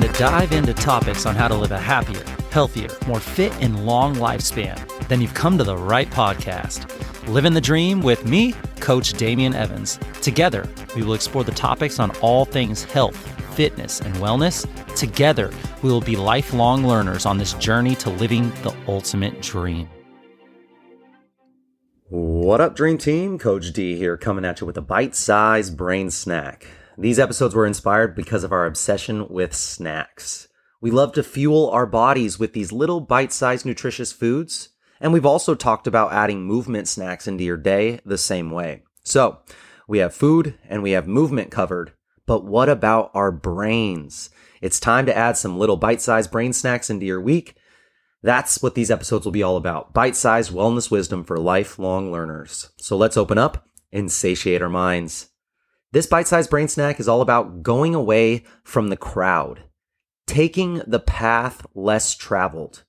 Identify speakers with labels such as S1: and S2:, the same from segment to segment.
S1: looking to dive into topics on how to live a happier, healthier, more fit, and long lifespan, then you've come to the right podcast. Living the Dream with me, Coach Damian Evans. Together, we will explore the topics on all things health, fitness, and wellness. Together, we will be lifelong learners on this journey to living the ultimate dream.
S2: What up, Dream Team? Coach D here, coming at you with a bite sized brain snack. These episodes were inspired because of our obsession with snacks. We love to fuel our bodies with these little bite sized nutritious foods, and we've also talked about adding movement snacks into your day the same way. So, we have food and we have movement covered, but what about our brains? It's time to add some little bite sized brain snacks into your week. That's what these episodes will be all about bite sized wellness wisdom for lifelong learners. So let's open up and satiate our minds. This bite sized brain snack is all about going away from the crowd, taking the path less traveled,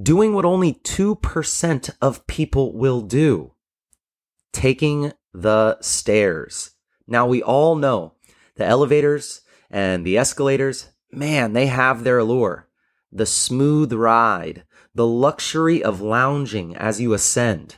S2: doing what only 2% of people will do, taking the stairs. Now, we all know the elevators and the escalators, man, they have their allure. The smooth ride, the luxury of lounging as you ascend.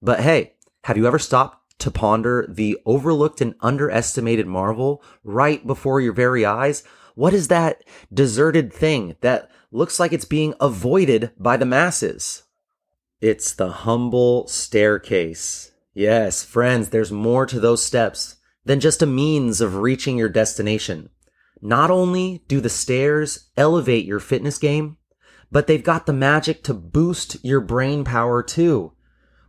S2: But hey, have you ever stopped to ponder the overlooked and underestimated marvel right before your very eyes? What is that deserted thing that looks like it's being avoided by the masses? It's the humble staircase. Yes, friends, there's more to those steps than just a means of reaching your destination. Not only do the stairs elevate your fitness game, but they've got the magic to boost your brain power too.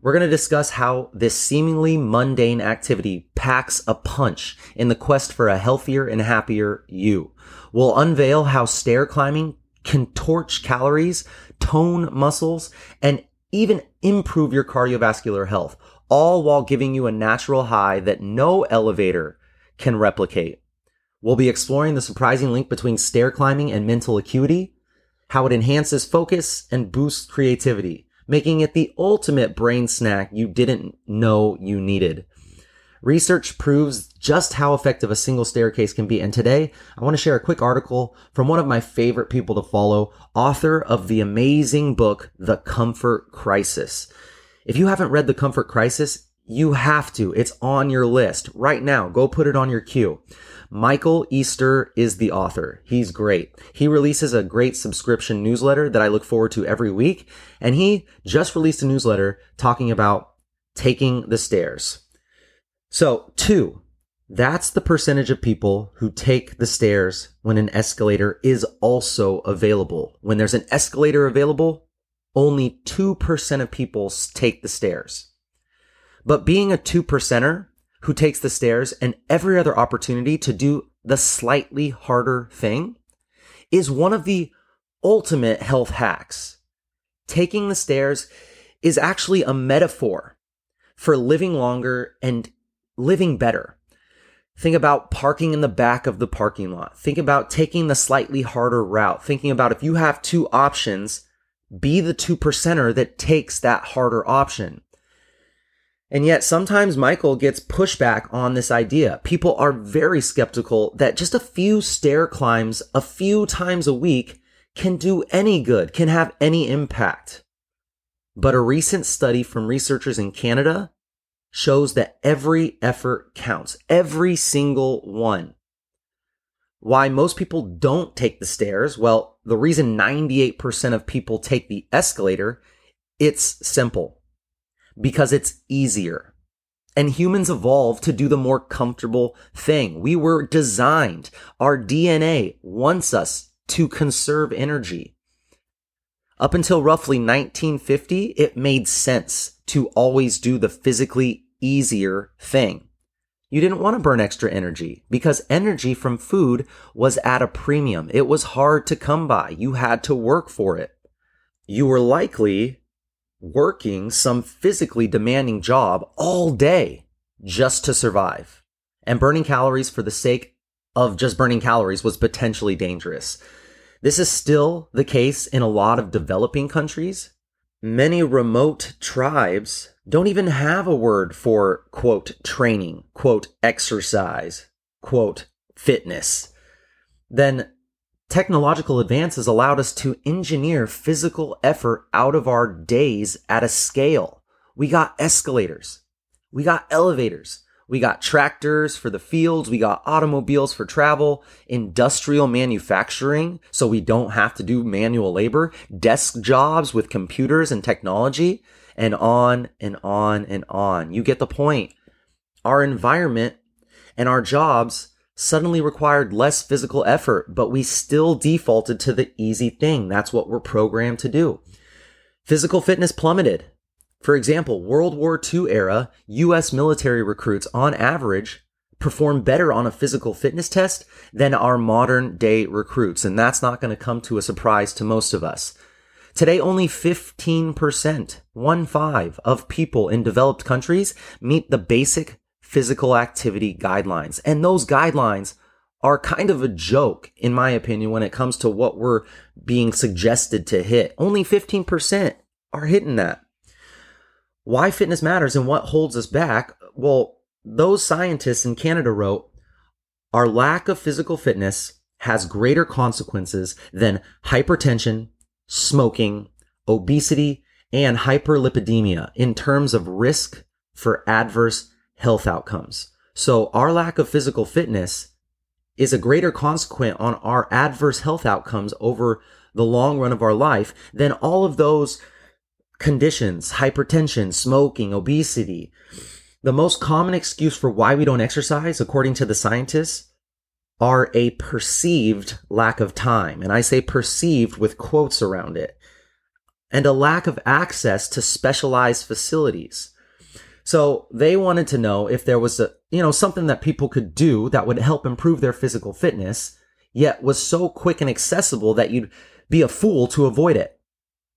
S2: We're going to discuss how this seemingly mundane activity packs a punch in the quest for a healthier and happier you. We'll unveil how stair climbing can torch calories, tone muscles, and even improve your cardiovascular health, all while giving you a natural high that no elevator can replicate. We'll be exploring the surprising link between stair climbing and mental acuity, how it enhances focus and boosts creativity, making it the ultimate brain snack you didn't know you needed. Research proves just how effective a single staircase can be. And today I want to share a quick article from one of my favorite people to follow, author of the amazing book, The Comfort Crisis. If you haven't read The Comfort Crisis, you have to. It's on your list right now. Go put it on your queue. Michael Easter is the author. He's great. He releases a great subscription newsletter that I look forward to every week. And he just released a newsletter talking about taking the stairs. So two, that's the percentage of people who take the stairs when an escalator is also available. When there's an escalator available, only 2% of people take the stairs. But being a two percenter who takes the stairs and every other opportunity to do the slightly harder thing is one of the ultimate health hacks. Taking the stairs is actually a metaphor for living longer and living better. Think about parking in the back of the parking lot. Think about taking the slightly harder route. Thinking about if you have two options, be the two percenter that takes that harder option. And yet sometimes Michael gets pushback on this idea. People are very skeptical that just a few stair climbs a few times a week can do any good, can have any impact. But a recent study from researchers in Canada shows that every effort counts, every single one. Why most people don't take the stairs? Well, the reason 98% of people take the escalator, it's simple because it's easier. And humans evolved to do the more comfortable thing. We were designed. Our DNA wants us to conserve energy. Up until roughly 1950, it made sense to always do the physically easier thing. You didn't want to burn extra energy because energy from food was at a premium. It was hard to come by. You had to work for it. You were likely working some physically demanding job all day just to survive. And burning calories for the sake of just burning calories was potentially dangerous. This is still the case in a lot of developing countries. Many remote tribes don't even have a word for quote training, quote exercise, quote fitness. Then technological advances allowed us to engineer physical effort out of our days at a scale. We got escalators. We got elevators. We got tractors for the fields. We got automobiles for travel, industrial manufacturing. So we don't have to do manual labor, desk jobs with computers and technology and on and on and on. You get the point. Our environment and our jobs suddenly required less physical effort, but we still defaulted to the easy thing. That's what we're programmed to do. Physical fitness plummeted. For example, World War II era US military recruits on average perform better on a physical fitness test than our modern day recruits. And that's not going to come to a surprise to most of us. Today, only 15%, one five of people in developed countries meet the basic physical activity guidelines. And those guidelines are kind of a joke, in my opinion, when it comes to what we're being suggested to hit. Only 15% are hitting that why fitness matters and what holds us back. Well, those scientists in Canada wrote, our lack of physical fitness has greater consequences than hypertension, smoking, obesity, and hyperlipidemia in terms of risk for adverse health outcomes. So our lack of physical fitness is a greater consequence on our adverse health outcomes over the long run of our life than all of those conditions, hypertension, smoking, obesity. The most common excuse for why we don't exercise, according to the scientists, are a perceived lack of time. And I say perceived with quotes around it and a lack of access to specialized facilities. So they wanted to know if there was a, you know, something that people could do that would help improve their physical fitness, yet was so quick and accessible that you'd be a fool to avoid it.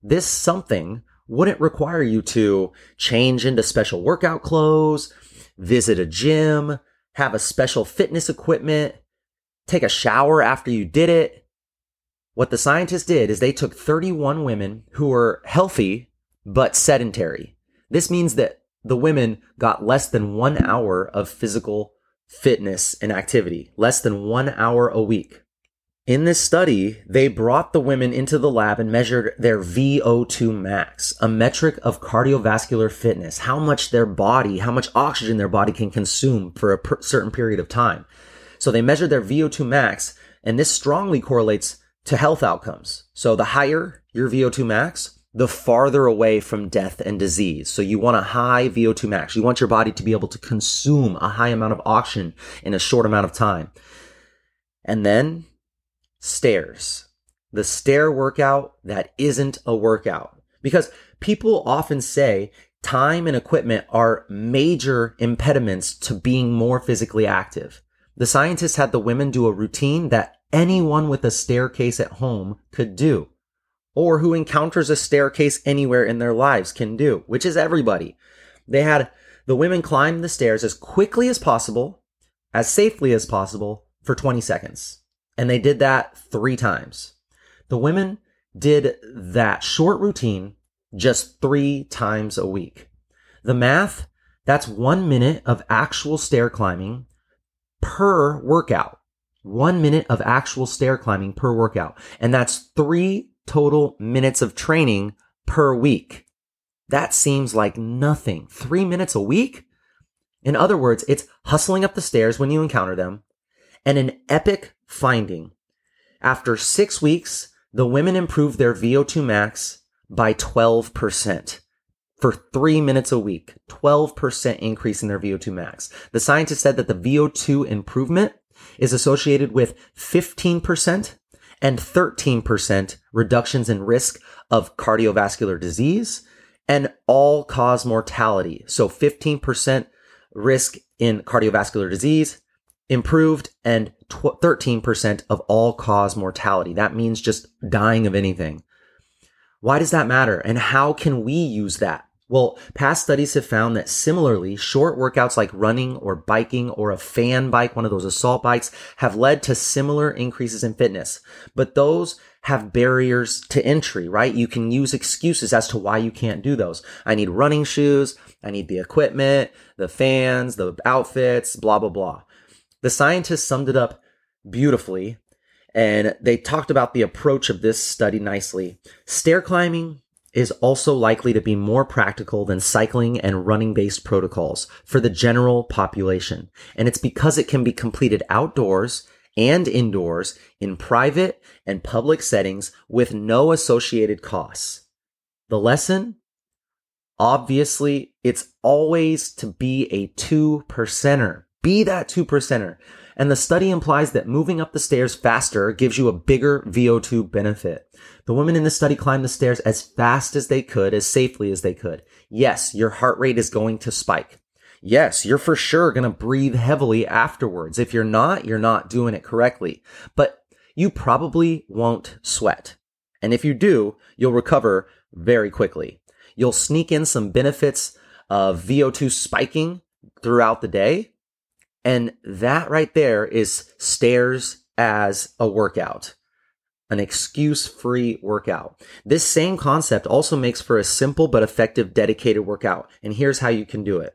S2: This something wouldn't require you to change into special workout clothes, visit a gym, have a special fitness equipment, take a shower after you did it. What the scientists did is they took 31 women who were healthy but sedentary. This means that the women got less than one hour of physical fitness and activity, less than one hour a week. In this study, they brought the women into the lab and measured their VO2 max, a metric of cardiovascular fitness, how much their body, how much oxygen their body can consume for a per- certain period of time. So they measured their VO2 max, and this strongly correlates to health outcomes. So the higher your VO2 max, the farther away from death and disease. So you want a high VO2 max. You want your body to be able to consume a high amount of oxygen in a short amount of time. And then stairs. The stair workout that isn't a workout. Because people often say time and equipment are major impediments to being more physically active. The scientists had the women do a routine that anyone with a staircase at home could do, or who encounters a staircase anywhere in their lives can do, which is everybody. They had the women climb the stairs as quickly as possible, as safely as possible for 20 seconds. And they did that three times. The women did that short routine just three times a week. The math, that's one minute of actual stair climbing per workout. One minute of actual stair climbing per workout. And that's three total minutes of training per week. That seems like nothing. Three minutes a week? In other words, it's hustling up the stairs when you encounter them and an epic finding. After six weeks, the women improved their VO2 max by 12% for three minutes a week, 12% increase in their VO2 max. The scientists said that the VO2 improvement is associated with 15% and 13% reductions in risk of cardiovascular disease and all cause mortality. So 15% risk in cardiovascular disease, improved and 13% of all cause mortality. That means just dying of anything. Why does that matter? And how can we use that? Well, past studies have found that similarly, short workouts like running or biking or a fan bike, one of those assault bikes, have led to similar increases in fitness. But those have barriers to entry, right? You can use excuses as to why you can't do those. I need running shoes. I need the equipment, the fans, the outfits, blah, blah, blah. The scientists summed it up beautifully. And they talked about the approach of this study nicely. Stair climbing is also likely to be more practical than cycling and running based protocols for the general population. And it's because it can be completed outdoors and indoors in private and public settings with no associated costs. The lesson? Obviously, it's always to be a two percenter. Be that two percenter. And the study implies that moving up the stairs faster gives you a bigger VO2 benefit. The women in the study climbed the stairs as fast as they could, as safely as they could. Yes, your heart rate is going to spike. Yes, you're for sure going to breathe heavily afterwards. If you're not, you're not doing it correctly. But you probably won't sweat. And if you do, you'll recover very quickly. You'll sneak in some benefits of VO2 spiking throughout the day. And that right there is stairs as a workout, an excuse free workout. This same concept also makes for a simple but effective dedicated workout. And here's how you can do it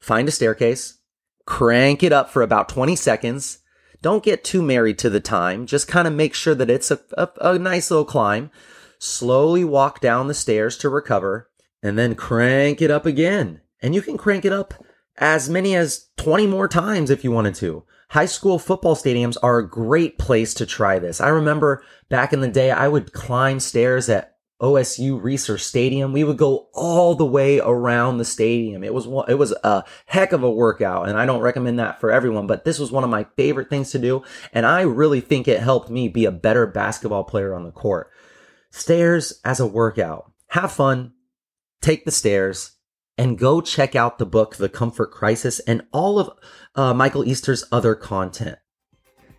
S2: find a staircase, crank it up for about 20 seconds. Don't get too married to the time. Just kind of make sure that it's a, a, a nice little climb. Slowly walk down the stairs to recover and then crank it up again. And you can crank it up as many as 20 more times if you wanted to. High school football stadiums are a great place to try this. I remember back in the day, I would climb stairs at OSU Reser Stadium. We would go all the way around the stadium. It was it was a heck of a workout, and I don't recommend that for everyone. But this was one of my favorite things to do, and I really think it helped me be a better basketball player on the court. Stairs as a workout. Have fun. Take the stairs and go check out the book The Comfort Crisis and all of uh, Michael Easter's other content.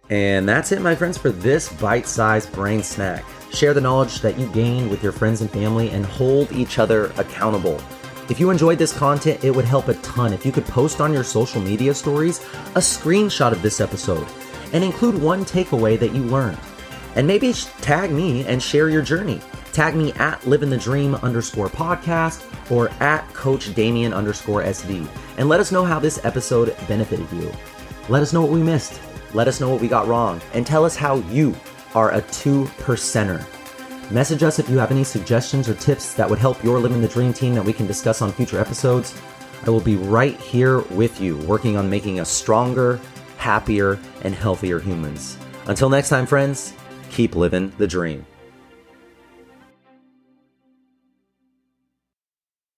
S2: And that's it, my friends, for this bite-sized brain snack. Share the knowledge that you gain with your friends and family and hold each other accountable. If you enjoyed this content, it would help a ton if you could post on your social media stories a screenshot of this episode and include one takeaway that you learned. And maybe tag me and share your journey. Tag me at living the dream underscore podcast or at coach Damien underscore SD and let us know how this episode benefited you. Let us know what we missed. Let us know what we got wrong and tell us how you are a two percenter. Message us if you have any suggestions or tips that would help your Living the Dream team that we can discuss on future episodes. I will be right here with you, working on making us stronger, happier, and healthier humans. Until next time, friends, keep living the dream.